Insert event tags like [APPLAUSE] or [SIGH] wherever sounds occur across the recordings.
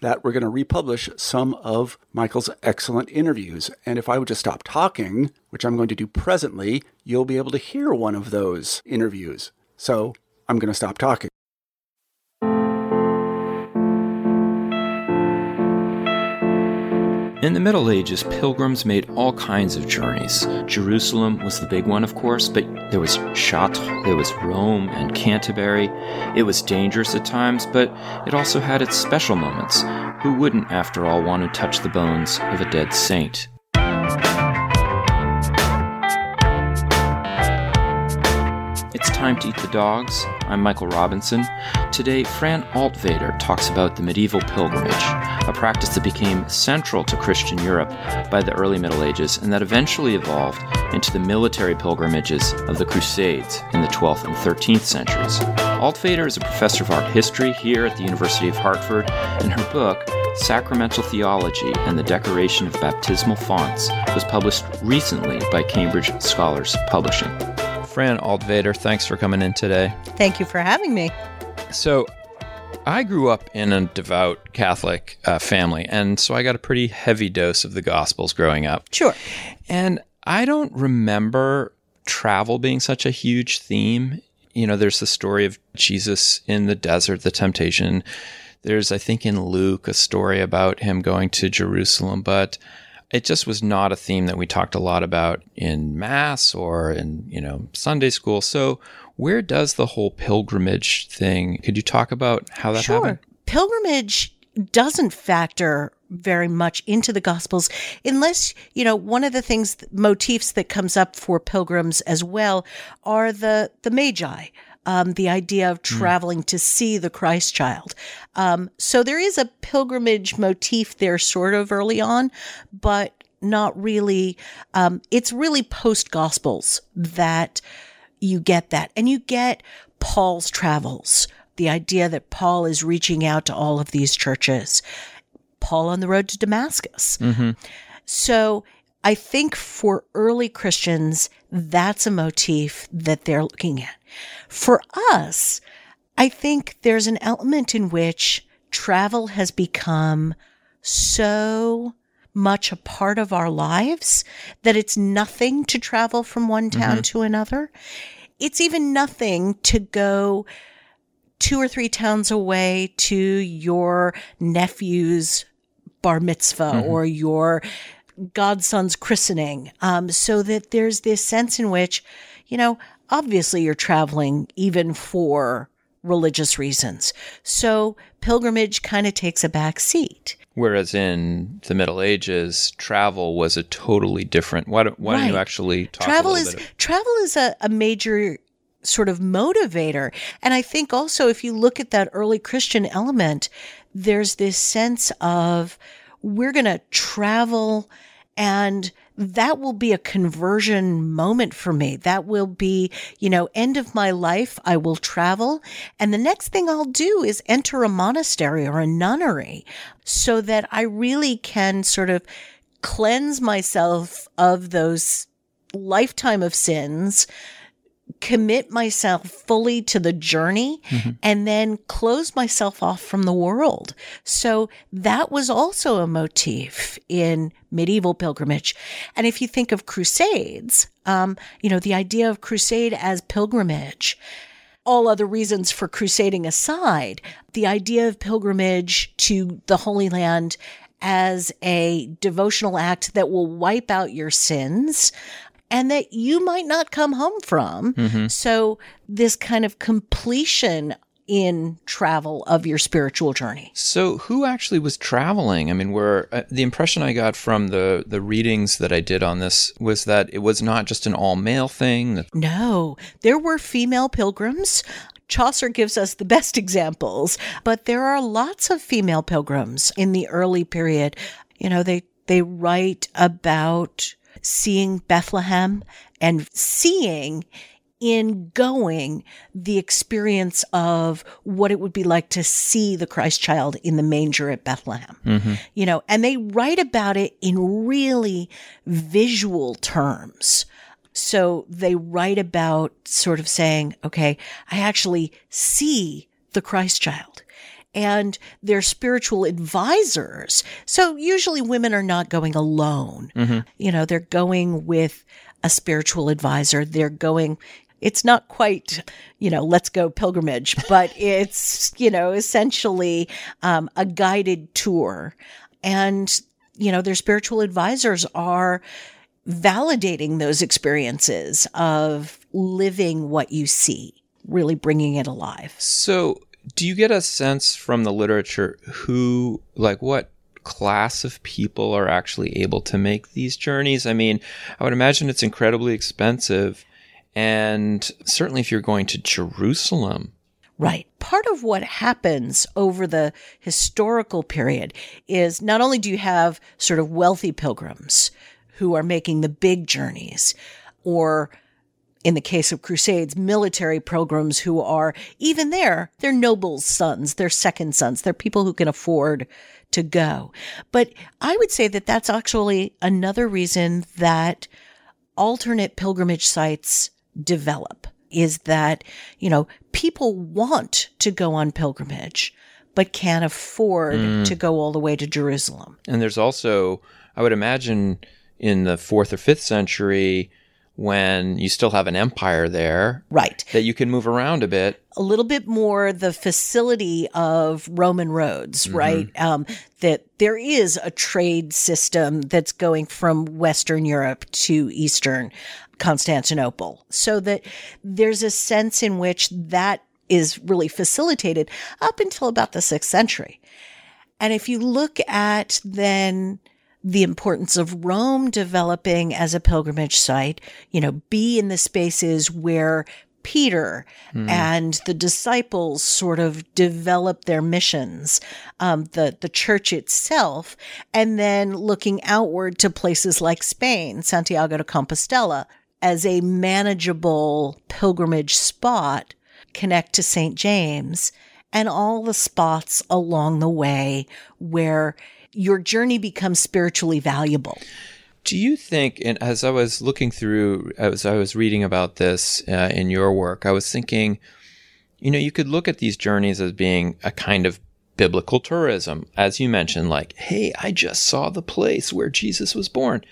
that we're going to republish some of Michael's excellent interviews. And if I would just stop talking, which I'm going to do presently, you'll be able to hear one of those interviews. So I'm going to stop talking. In the Middle Ages, pilgrims made all kinds of journeys. Jerusalem was the big one, of course, but there was Chartres, there was Rome and Canterbury. It was dangerous at times, but it also had its special moments. Who wouldn't, after all, want to touch the bones of a dead saint? Time to eat the dogs. I'm Michael Robinson. Today, Fran Altvater talks about the medieval pilgrimage, a practice that became central to Christian Europe by the early Middle Ages and that eventually evolved into the military pilgrimages of the Crusades in the 12th and 13th centuries. Altvater is a professor of art history here at the University of Hartford, and her book, Sacramental Theology and the Decoration of Baptismal Fonts, was published recently by Cambridge Scholars Publishing. Fran Altvater, thanks for coming in today. Thank you for having me. So, I grew up in a devout Catholic uh, family, and so I got a pretty heavy dose of the Gospels growing up. Sure. And I don't remember travel being such a huge theme. You know, there's the story of Jesus in the desert, the temptation. There's, I think, in Luke, a story about him going to Jerusalem, but it just was not a theme that we talked a lot about in mass or in you know sunday school. So where does the whole pilgrimage thing could you talk about how that sure. happened? Pilgrimage doesn't factor very much into the gospels unless you know one of the things motifs that comes up for pilgrims as well are the the magi um, the idea of traveling mm. to see the Christ child. Um, so there is a pilgrimage motif there, sort of early on, but not really. Um, it's really post Gospels that you get that. And you get Paul's travels, the idea that Paul is reaching out to all of these churches. Paul on the road to Damascus. Mm-hmm. So I think for early Christians, that's a motif that they're looking at. For us, I think there's an element in which travel has become so much a part of our lives that it's nothing to travel from one town mm-hmm. to another. It's even nothing to go two or three towns away to your nephew's bar mitzvah mm-hmm. or your godson's christening. Um, so that there's this sense in which, you know, obviously you're traveling even for religious reasons. So pilgrimage kind of takes a back seat. Whereas in the Middle Ages, travel was a totally different. Why, don't, why right. don't you actually talk travel is of- travel is a, a major sort of motivator, and I think also if you look at that early Christian element, there's this sense of we're going to travel and that will be a conversion moment for me. That will be, you know, end of my life. I will travel. And the next thing I'll do is enter a monastery or a nunnery so that I really can sort of cleanse myself of those lifetime of sins commit myself fully to the journey and then close myself off from the world. So that was also a motif in medieval pilgrimage. And if you think of crusades, um, you know, the idea of crusade as pilgrimage, all other reasons for crusading aside, the idea of pilgrimage to the Holy Land as a devotional act that will wipe out your sins and that you might not come home from. So, this kind of completion in travel of your spiritual journey. So, who actually was traveling? I mean, where uh, the impression I got from the the readings that I did on this was that it was not just an all male thing. No, there were female pilgrims. Chaucer gives us the best [LAUGHS] examples, but there are lots of female pilgrims in the early period. You know, they they write about seeing Bethlehem and seeing in going the experience of what it would be like to see the Christ child in the manger at Bethlehem. Mm-hmm. You know, and they write about it in really visual terms. So they write about sort of saying, okay, I actually see the Christ child and their spiritual advisors. So usually women are not going alone. You know, they're going with a spiritual advisor. They're going, it's not quite, you know, let's go pilgrimage, [LAUGHS] but it's, you know, essentially um, a guided tour. And, you know, their spiritual advisors are validating those experiences of living what you see, really bringing it alive. so, do you get a sense from the literature who, like, what class of people are actually able to make these journeys? I mean, I would imagine it's incredibly expensive, and certainly if you're going to Jerusalem. Right. Part of what happens over the historical period is not only do you have sort of wealthy pilgrims who are making the big journeys, or in the case of crusades, military pilgrims who are even there, they're nobles' sons, they're second sons, they're people who can afford to go. But I would say that that's actually another reason that alternate pilgrimage sites develop is that, you know, people want to go on pilgrimage, but can't afford hmm. to go all the way to Jerusalem. And there's also, I would imagine, in the fourth or fifth century, when you still have an empire there, Right. that you can move around a bit. a little bit more the facility of Roman roads, right? Um, that there is a trade system that's going from Western Europe to Eastern Constantinople. So that there's a sense in which that is really facilitated up until about the sixth century. And if you look at then the importance of Rome developing as a pilgrimage site, you know, be in the spaces where Peter and the disciples sort of develop their missions, um, the the church itself, and then looking outward to places like Spain, Santiago de Compostela, as a manageable pilgrimage spot, connect to St. James, and all the spots along the way where your journey becomes spiritually valuable. Do you think, and as I was looking through, as I was reading about this uh, in your work, I was thinking, you know, you could look at these journeys as being a kind of biblical tourism, as you mentioned, like, hey, I just saw the place where Jesus was born.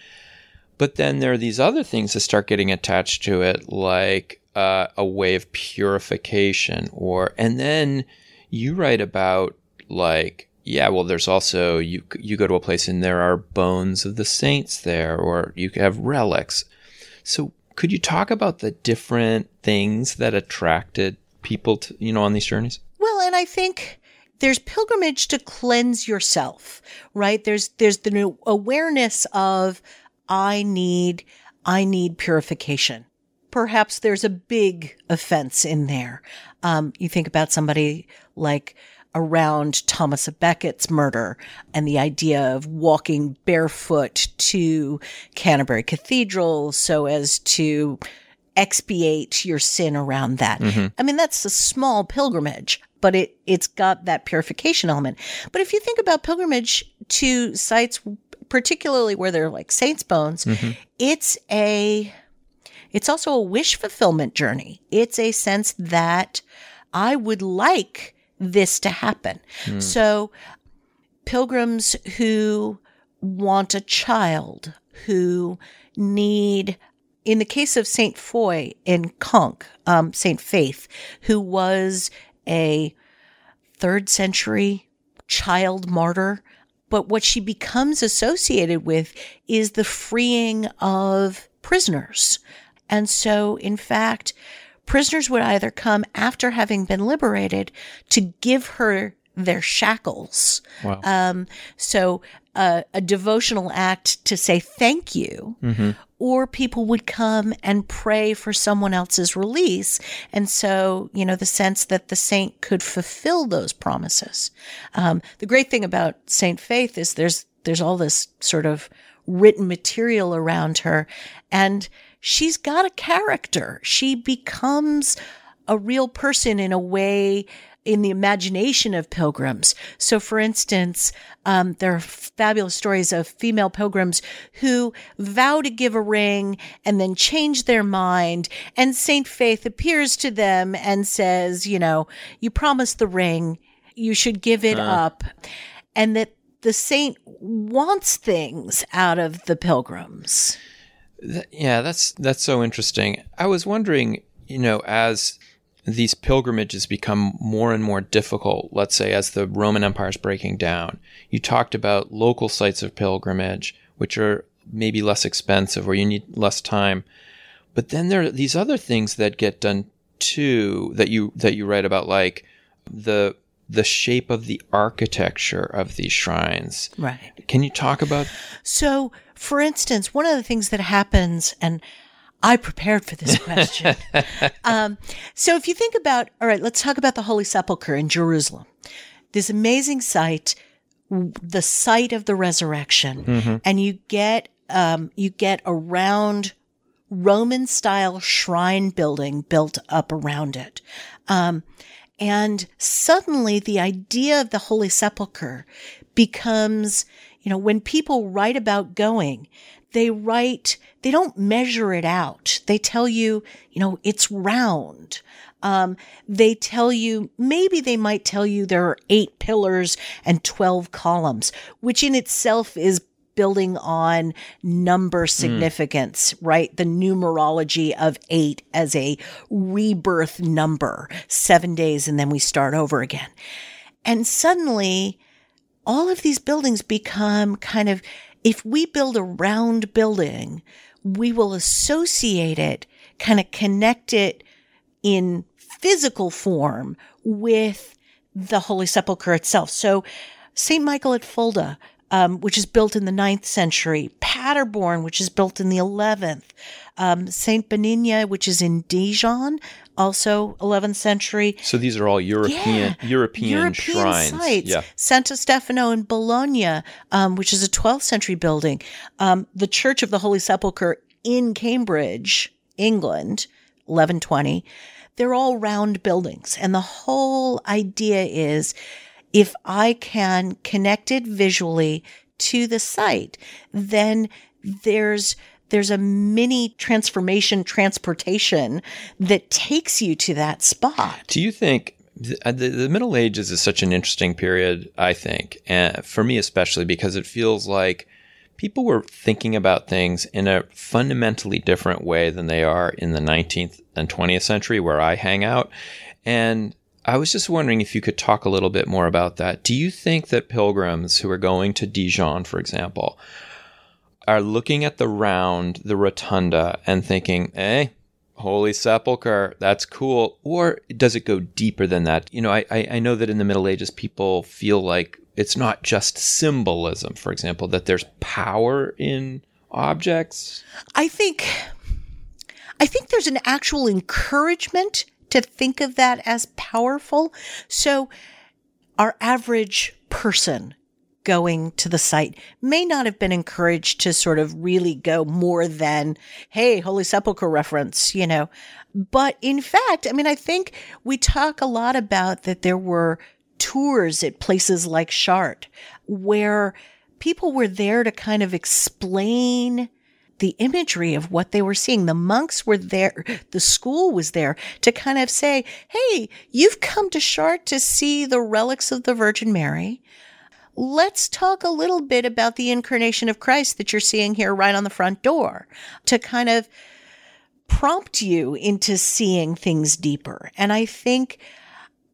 But then there are these other things that start getting attached to it, like uh, a way of purification, or, and then you write about like, yeah, well, there's also you you go to a place and there are bones of the saints there, or you have relics. So, could you talk about the different things that attracted people to you know on these journeys? Well, and I think there's pilgrimage to cleanse yourself, right? There's there's the awareness of I need I need purification. Perhaps there's a big offense in there. Um, you think about somebody like around Thomas of Becket's murder and the idea of walking barefoot to Canterbury Cathedral so as to expiate your sin around that. Mm-hmm. I mean, that's a small pilgrimage, but it, it's got that purification element. But if you think about pilgrimage to sites, particularly where they're like saints' bones, mm-hmm. it's a, it's also a wish fulfillment journey. It's a sense that I would like this to happen. So pilgrims who want a child, who need, in the case of Saint Foy in Conques, um, Saint Faith, who was a third century child martyr. But what she becomes associated with is the freeing of prisoners. And so, in fact, prisoners would either come after having been liberated to give her their shackles. Wow. Um, so uh, a devotional act to say thank you, or people would come and pray for someone else's release. And so, you know, the sense that the saint could fulfill those promises. Um, the great thing about Saint Faith is there's there's all this sort of written material around her, and she's got a character. She becomes a real person in a way in the imagination of pilgrims. So, for instance, um, there are fabulous stories of female pilgrims who vow to give a ring and then change their mind. And Saint Faith appears to them and says, you know, you promised the ring, you should give it up. And that the saint wants things out of the pilgrims. Yeah, that's that's so interesting. I was wondering, you know, as these pilgrimages become more and more difficult, let's say as the Roman Empire is breaking down, you talked about local sites of pilgrimage, which are maybe less expensive or you need less time. But then there are these other things that get done too that you that you write about, like the the shape of the architecture of these shrines. Right. Can you talk about So, for instance, one of the things that happens, and I prepared for this question. [LAUGHS] um, so, if you think about, all right, let's talk about the Holy Sepulchre in Jerusalem. This amazing site, the site of the resurrection, and you get um, you get a round Roman style shrine building built up around it. Um, and suddenly the idea of the Holy Sepulchre becomes, you know, when people write about going, they write, they don't measure it out. They tell you, you know, it's round. Um, they tell you, maybe they might tell you there are eight pillars and 12 columns, which in itself is building on number hmm. significance, right? The numerology of eight as a rebirth number, seven days, and then we start over again. And suddenly, all of these buildings become kind of, if we build a round building, we will associate it, kind of connect it in physical form with the Holy Sepulchre itself. So, St. Michael at Fulda, um, which is built in the ninth century, Paderborn, which is built in the 11th, um, St. Benigna, which is in Dijon, also 11th century. So these are all European European, shrines. sites. Yeah. Santo Stefano in Bologna, um, which is a 12th century building. Um, the Church of the Holy Sepulchre in Cambridge, England, 1120. They're all round buildings. And the whole idea is if I can connect it visually to the site, then there's there's a mini transformation transportation that takes you to that spot. Do you think the, uh, the, the Middle Ages is such an interesting period? I think, and for me especially, because it feels like people were thinking about things in a fundamentally different way than they are in the 19th and 20th century, where I hang out, and I was just wondering if you could talk a little bit more about that. Do you think that pilgrims who are going to Dijon, for example, are looking at the round, the rotunda, and thinking, eh, Holy Sepulchre, that's cool? Or does it go deeper than that? You know, I, I, know that in the Middle Ages, people feel like it's not just symbolism, for example, that there's power in objects. I think I think there's an actual encouragement to think of that as powerful. So our average person going to the site may not have been encouraged to sort of really go more than, hey, Holy Sepulchre reference, you know. But in fact, I mean, I think we talk a lot about that there were tours at places like Chartres where people were there to kind of explain the imagery of what they were seeing. The monks were there, the school was there to kind of say, Hey, you've come to Chartres to see the relics of the Virgin Mary. Let's talk a little bit about the incarnation of Christ that you're seeing here right on the front door to kind of prompt you into seeing things deeper. And I think,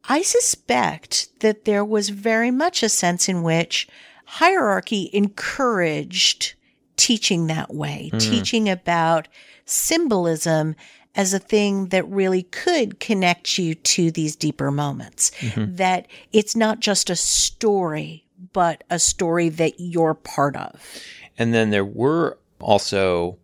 I suspect that there was very much a sense in which hierarchy encouraged teaching that way, mm. teaching about symbolism as a thing that really could connect you to these deeper moments. Mm-hmm. That it's not just a story, but a story that you're part of. And then there were also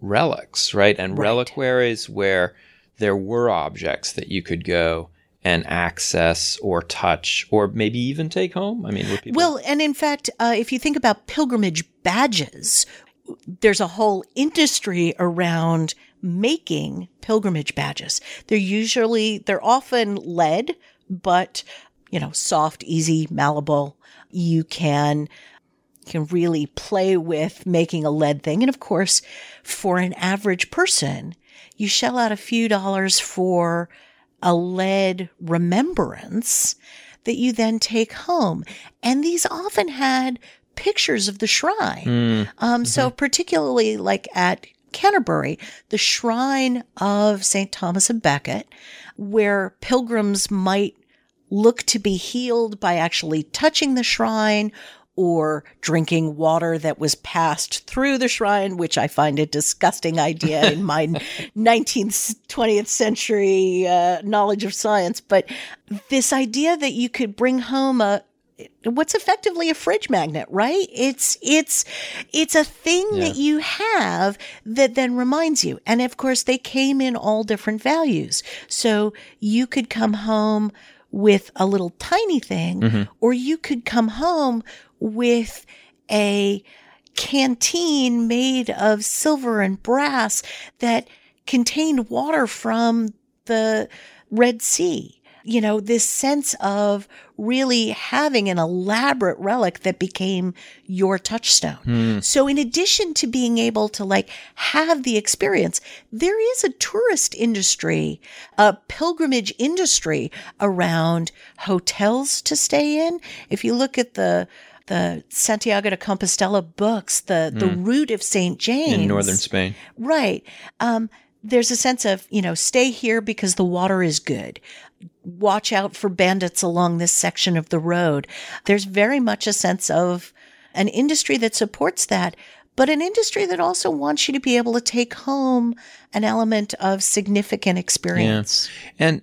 relics, right? And right. reliquaries where there were objects that you could go and access or touch or maybe even take home? I mean, people- well, and in fact, uh, if you think about pilgrimage badges, there's a whole industry around making pilgrimage badges. They're usually, they're often lead, but you know, soft, easy, malleable. You can can really play with making a lead thing. And of course, for an average person, you shell out a few dollars for a lead remembrance that you then take home. And these often had pictures of the shrine. Mm. Um, mm-hmm. So, particularly like at Canterbury, the shrine of St. Thomas of Becket, where pilgrims might look to be healed by actually touching the shrine or drinking water that was passed through the shrine, which I find a disgusting idea in my [LAUGHS] 19th, 20th century uh, knowledge of science. But this idea that you could bring home a what's effectively a fridge magnet, right? It's it's it's a thing yeah. that you have that then reminds you. And of course, they came in all different values. So you could come home with a little tiny thing, mm-hmm. or you could come home with a canteen made of silver and brass that contained water from the Red Sea. You know, this sense of really having an elaborate relic that became your touchstone. Mm. So in addition to being able to like have the experience, there is a tourist industry, a pilgrimage industry around hotels to stay in. If you look at the the Santiago de Compostela books, the mm. the hmm. route of Saint James in northern Spain, right? Um, there's a sense of you know stay here because the water is good. Watch out for bandits along this section of the road. There's very much a sense of an industry that supports that, but an industry that also wants you to be able to take home an element of significant experience. Yeah. And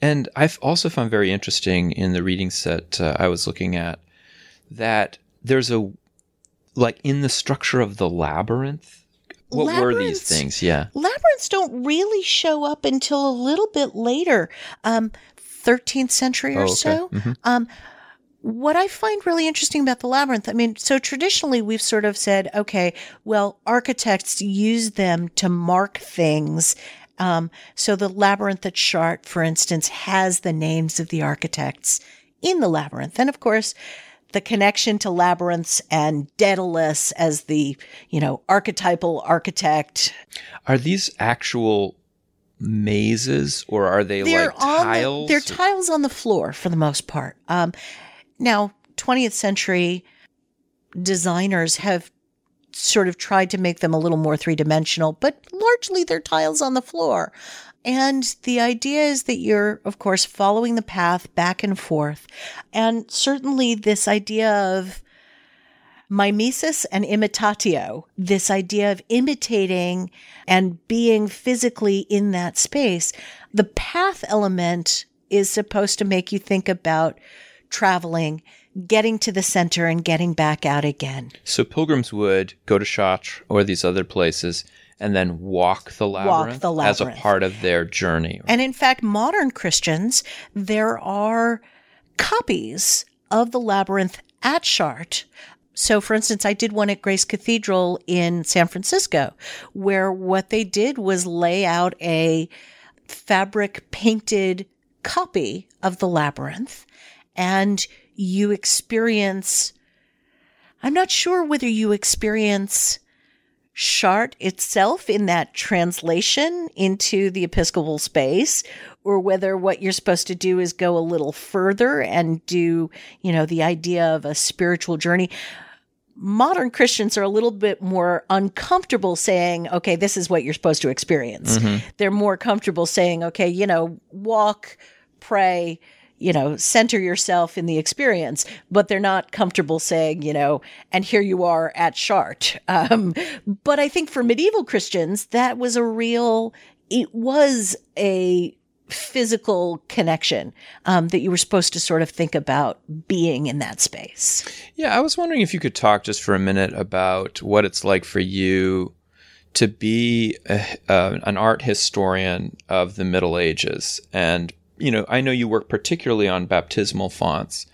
And I've also found very interesting in the readings that uh, I was looking at that there's a, like in the structure of the labyrinth. What labyrinths, were these things? Yeah. Labyrinths don't really show up until a little bit later, um, 13th century or oh, okay. so. Mm-hmm. Um, what I find really interesting about the labyrinth, I mean, so traditionally we've sort of said, okay, well, architects use them to mark things um, so the labyrinth at Chartres, for instance, has the names of the architects in the labyrinth. And of course, the connection to labyrinths and Daedalus as the, you know, archetypal architect. Are these actual mazes or are they they're like tiles? The, they're tiles on the floor for the most part. Um, now, 20th century designers have sort of tried to make them a little more three dimensional, but largely they're tiles on the floor. And the idea is that you're, of course, following the path back and forth. And certainly this idea of mimesis and imitatio, this idea of imitating and being physically in that space. The path element is supposed to make you think about traveling, getting to the center and getting back out again. So pilgrims would go to Chartres or these other places and then walk the labyrinth, the as a part of their journey. And in fact, modern Christians, there are copies of the labyrinth at Chartres. So, for instance, I did one at Grace Cathedral in San Francisco, where what they did was lay out a fabric painted copy of the labyrinth, and you experience. I'm not sure whether you experience Chartres itself in that translation into the Episcopal space, or whether what you're supposed to do is go a little further and do, you know, the idea of a spiritual journey. Modern Christians are a little bit more uncomfortable saying, okay, this is what you're supposed to experience. Mm-hmm. They're more comfortable saying, okay, you know, walk, pray, you know, center yourself in the experience, but they're not comfortable saying, you know, and here you are at Chartres. Um, but I think for medieval Christians, that was a real, it was a physical connection um, that you were supposed to sort of think about being in that space. Yeah, I was wondering if you could talk just for a minute about what it's like for you to be a, uh, an art historian of the Middle Ages. And, you know, I know you work particularly on baptismal fonts,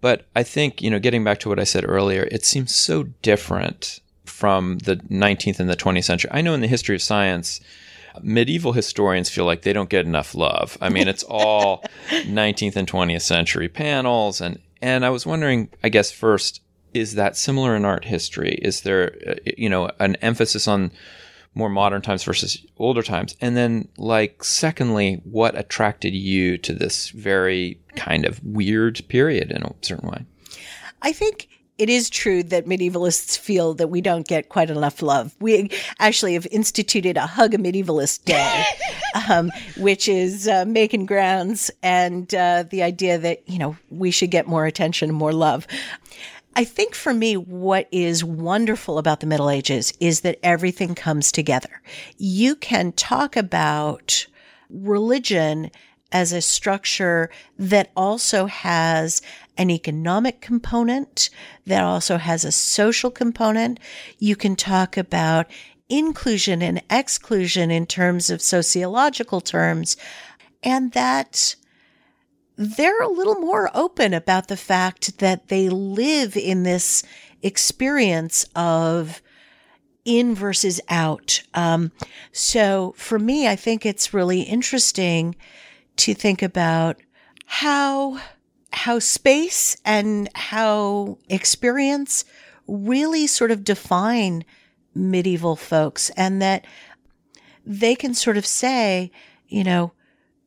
but I think, you know, getting back to what I said earlier, it seems so different from the 19th and the 20th century. I know in the history of science, medieval historians feel like they don't get enough love. I mean, it's all [LAUGHS] 19th and 20th century panels and and I was wondering, I guess first, is that similar in art history? Is there uh, you know, an emphasis on more modern times versus older times? And then like secondly, what attracted you to this very kind of weird period in a certain way? I think it is true that medievalists feel that we don't get quite enough love. We actually have instituted a Hug a Medievalist Day, [LAUGHS] um, which is uh, making grounds and uh, the idea that, you know, we should get more attention and more love. I think for me, what is wonderful about the Middle Ages is that everything comes together. You can talk about religion as a structure that also has an economic component, that also has a social component. You can talk about inclusion and exclusion in terms of sociological terms, and that they're a little more open about the fact that they live in this experience of in versus out. Um, so for me, I think it's really interesting to think about how how space and how experience really sort of define medieval folks and that they can sort of say, you know,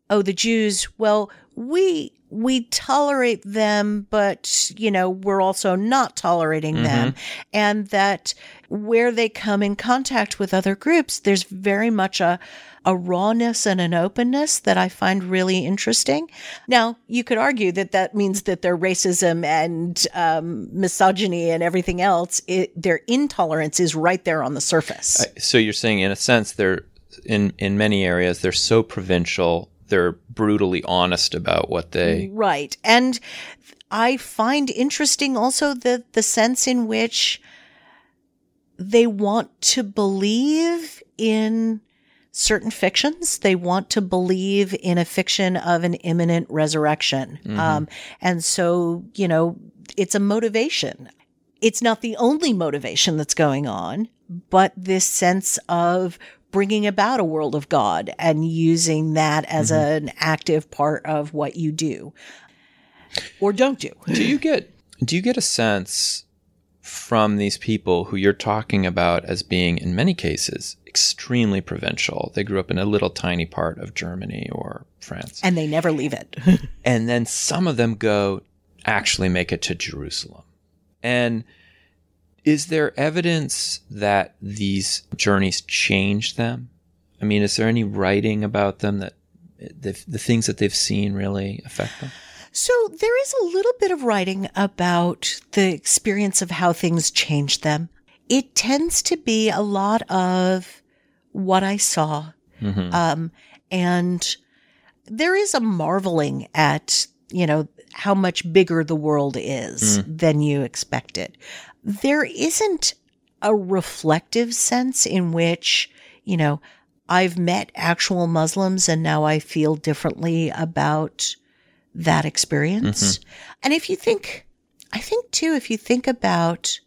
oh, the Jews, well, we we tolerate them, but you know, we're also not tolerating them. And that where they come in contact with other groups, there's very much a a rawness and an openness that I find really interesting. Now, you could argue that that means that their racism and um, misogyny and everything else, it, their intolerance is right there on the surface. So you're saying, in a sense, they're in in many areas they're so provincial. They're brutally honest about what they. Right. And I find interesting also the the sense in which they want to believe in certain fictions. They want to believe in a fiction of an imminent resurrection. Um, and so, you know, it's a motivation. It's not the only motivation that's going on, but this sense of bringing about a world of God and using that as mm-hmm. an active part of what you do or don't do. Do you get do you get a sense from these people who you're talking about as being in many cases extremely provincial? They grew up in a little tiny part of Germany or France. And they never leave it. [LAUGHS] and then some of them go actually make it to Jerusalem. And is there evidence that these journeys changed them? I mean, is there any writing about them that the, the things that they've seen really affect them? So there is a little bit of writing about the experience of how things changed them. It tends to be a lot of what I saw. Um, and there is a marveling at, you know, how much bigger the world is than you expected. There isn't a reflective sense in which, you know, I've met actual Muslims and now I feel differently about that experience. Mm-hmm. And if you think, I think too, if you think about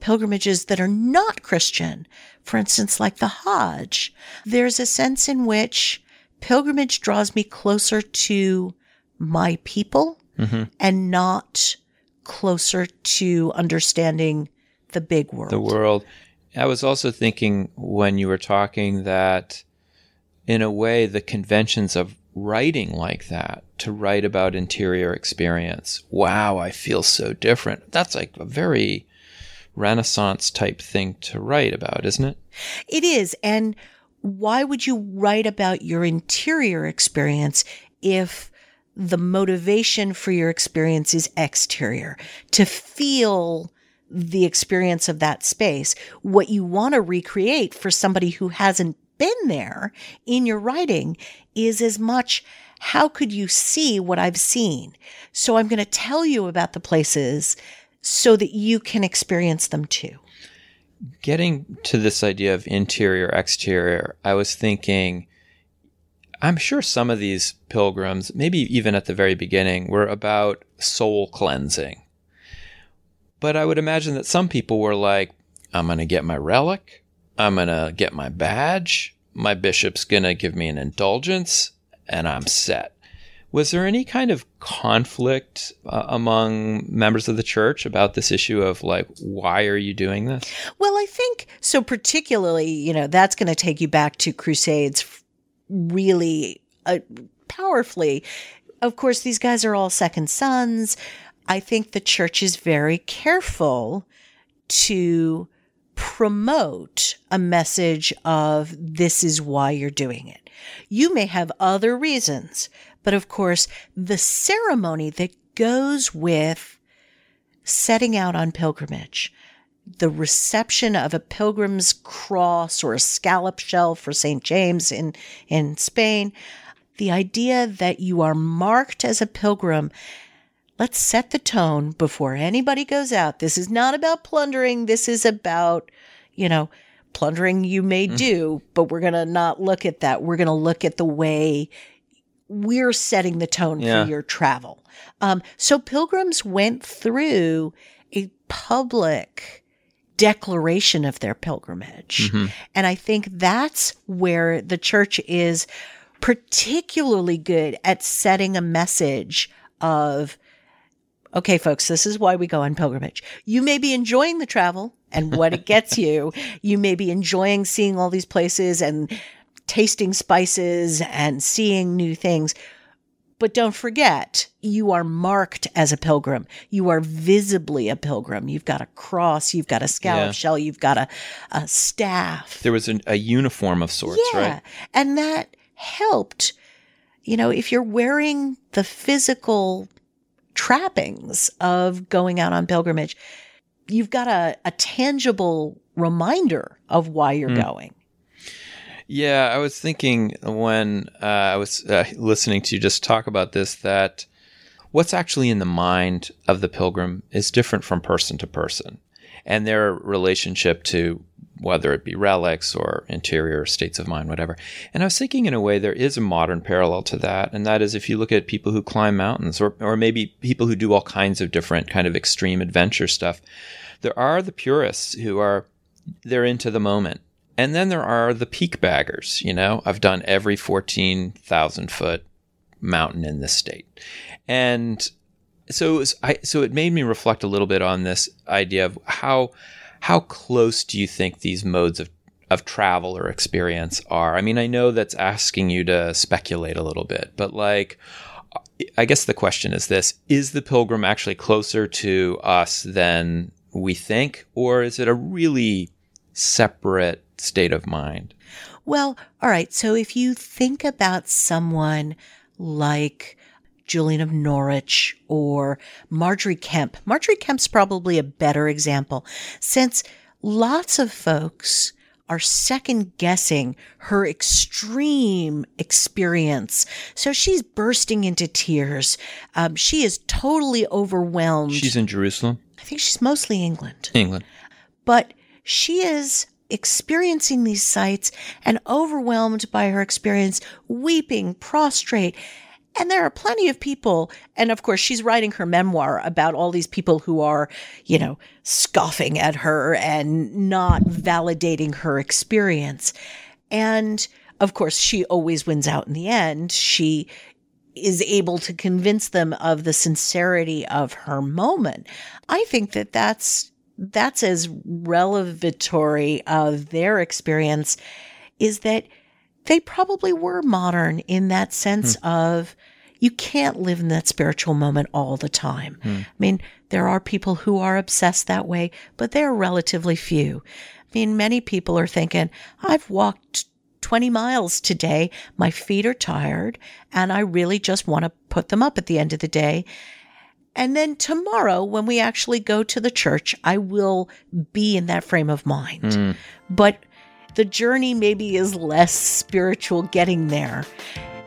pilgrimages that are not Christian, for instance, like the Hajj, there's a sense in which pilgrimage draws me closer to my people mm-hmm. and not closer to understanding the big world. the world. I was also thinking when you were talking that, in a way, the conventions of writing like that, to write about interior experience, wow, I feel so different. That's like a very Renaissance type thing to write about, isn't it? It is. And why would you write about your interior experience if the motivation for your experience is exterior? To feel the experience of that space. What you want to recreate for somebody who hasn't been there in your writing is as much how could you see what I've seen? So I'm going to tell you about the places so that you can experience them too. getting to this idea of interior exterior i was thinking i'm sure some of these pilgrims maybe even at the very beginning were about soul cleansing. But i would imagine that some people were like i'm going to get my relic. I'm going to get my badge. My bishop's going to give me an indulgence and i'm set. Was there any kind of conflict uh, among members of the church about this issue of like why are you doing this? Well, I think so, particularly, you know, that's going to take you back to Crusades really uh, powerfully. Of course, these guys are all second sons. I think the church is very careful to promote a message of this is why you're doing it. You may have other reasons, but of course, the ceremony that goes with setting out on pilgrimage, the reception of a pilgrim's cross or a scallop shell for St. James in, in Spain, the idea that you are marked as a pilgrim. Let's set the tone before anybody goes out. This is not about plundering. This is about, you know, plundering you may do, but we're going to not look at that. We're going to look at the way we're setting the tone Yeah. for your travel. Um, so pilgrims went through a public declaration of their pilgrimage. Mm-hmm. And I think that's where the church is particularly good at setting a message of, okay, folks, this is why we go on pilgrimage. You may be enjoying the travel and what it gets [LAUGHS] you. You may be enjoying seeing all these places and tasting spices and seeing new things. But don't forget, you are marked as a pilgrim. You are visibly a pilgrim. You've got a cross, you've got a scallop Yeah. shell, you've got a, a staff. there was an, a uniform of sorts, yeah. right? And that helped. You know, if you're wearing the physical trappings of going out on pilgrimage, you've got a, a tangible reminder of why you're hmm. going. Yeah, I was thinking when uh, I was uh, listening to you just talk about this that what's actually in the mind of the pilgrim is different from person to person, and their relationship to whether it be relics or interior states of mind, whatever. And I was thinking, in a way, there is a modern parallel to that, and that is if you look at people who climb mountains, or or maybe people who do all kinds of different kind of extreme adventure stuff. There are the purists who are they're into the moment. And then there are the peak baggers. You know, I've done every 14,000 foot mountain in this state. And so it was, I, so it made me reflect a little bit on this idea of how, how close do you think these modes of, of travel or experience are? I mean, I know that's asking you to speculate a little bit, but like, I guess the question is this Is the pilgrim actually closer to us than we think, or is it a really separate state of mind? Well, all right. So if you think about someone like Julian of Norwich or Margery Kempe, Margery Kempe's probably a better example since lots of folks are second guessing her extreme experience. So she's bursting into tears. Um, she is totally overwhelmed. She's in Jerusalem, I think she's mostly England, England. but she is experiencing these sights and overwhelmed by her experience, weeping, prostrate. And there are plenty of people, and of course, she's writing her memoir about all these people who are, you know, scoffing at her and not validating her experience. And of course, she always wins out in the end. She is able to convince them of the sincerity of her moment. I think that that's that's as revelatory of their experience is that they probably were modern in that sense hmm. of you can't live in that spiritual moment all the time. Hmm. I mean, there are people who are obsessed that way, but they're relatively few. I mean, many people are thinking, I've walked 20 miles today. My feet are tired and I really just want to put them up at the end of the day. And then tomorrow, when we actually go to the church, I will be in that frame of mind. Hmm. But the journey maybe is less spiritual getting there.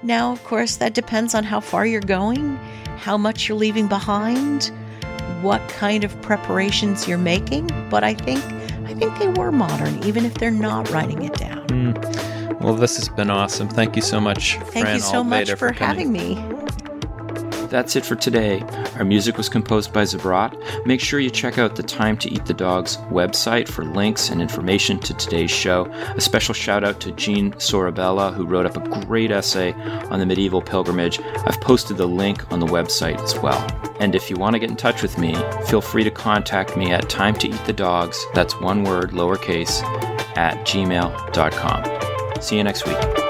Now, of course, that depends on how far you're going, how much you're leaving behind, what kind of preparations you're making. But I think I think they were modern, even if they're not writing it down. Hmm. Well, this has been awesome. Thank you so much, Thank Fran you so much for, coming. having me. That's it for today. Our music was composed by Zabrat. Make sure you check out the Time to Eat the Dogs website for links and information to today's show. A special shout out to Jean Sorabella, who wrote up a great essay on the medieval pilgrimage. I've posted the link on the website as well. And if you want to get in touch with me, feel free to contact me at Time to Eat the Dogs, that's one word, lowercase, at gmail.com. See you next week.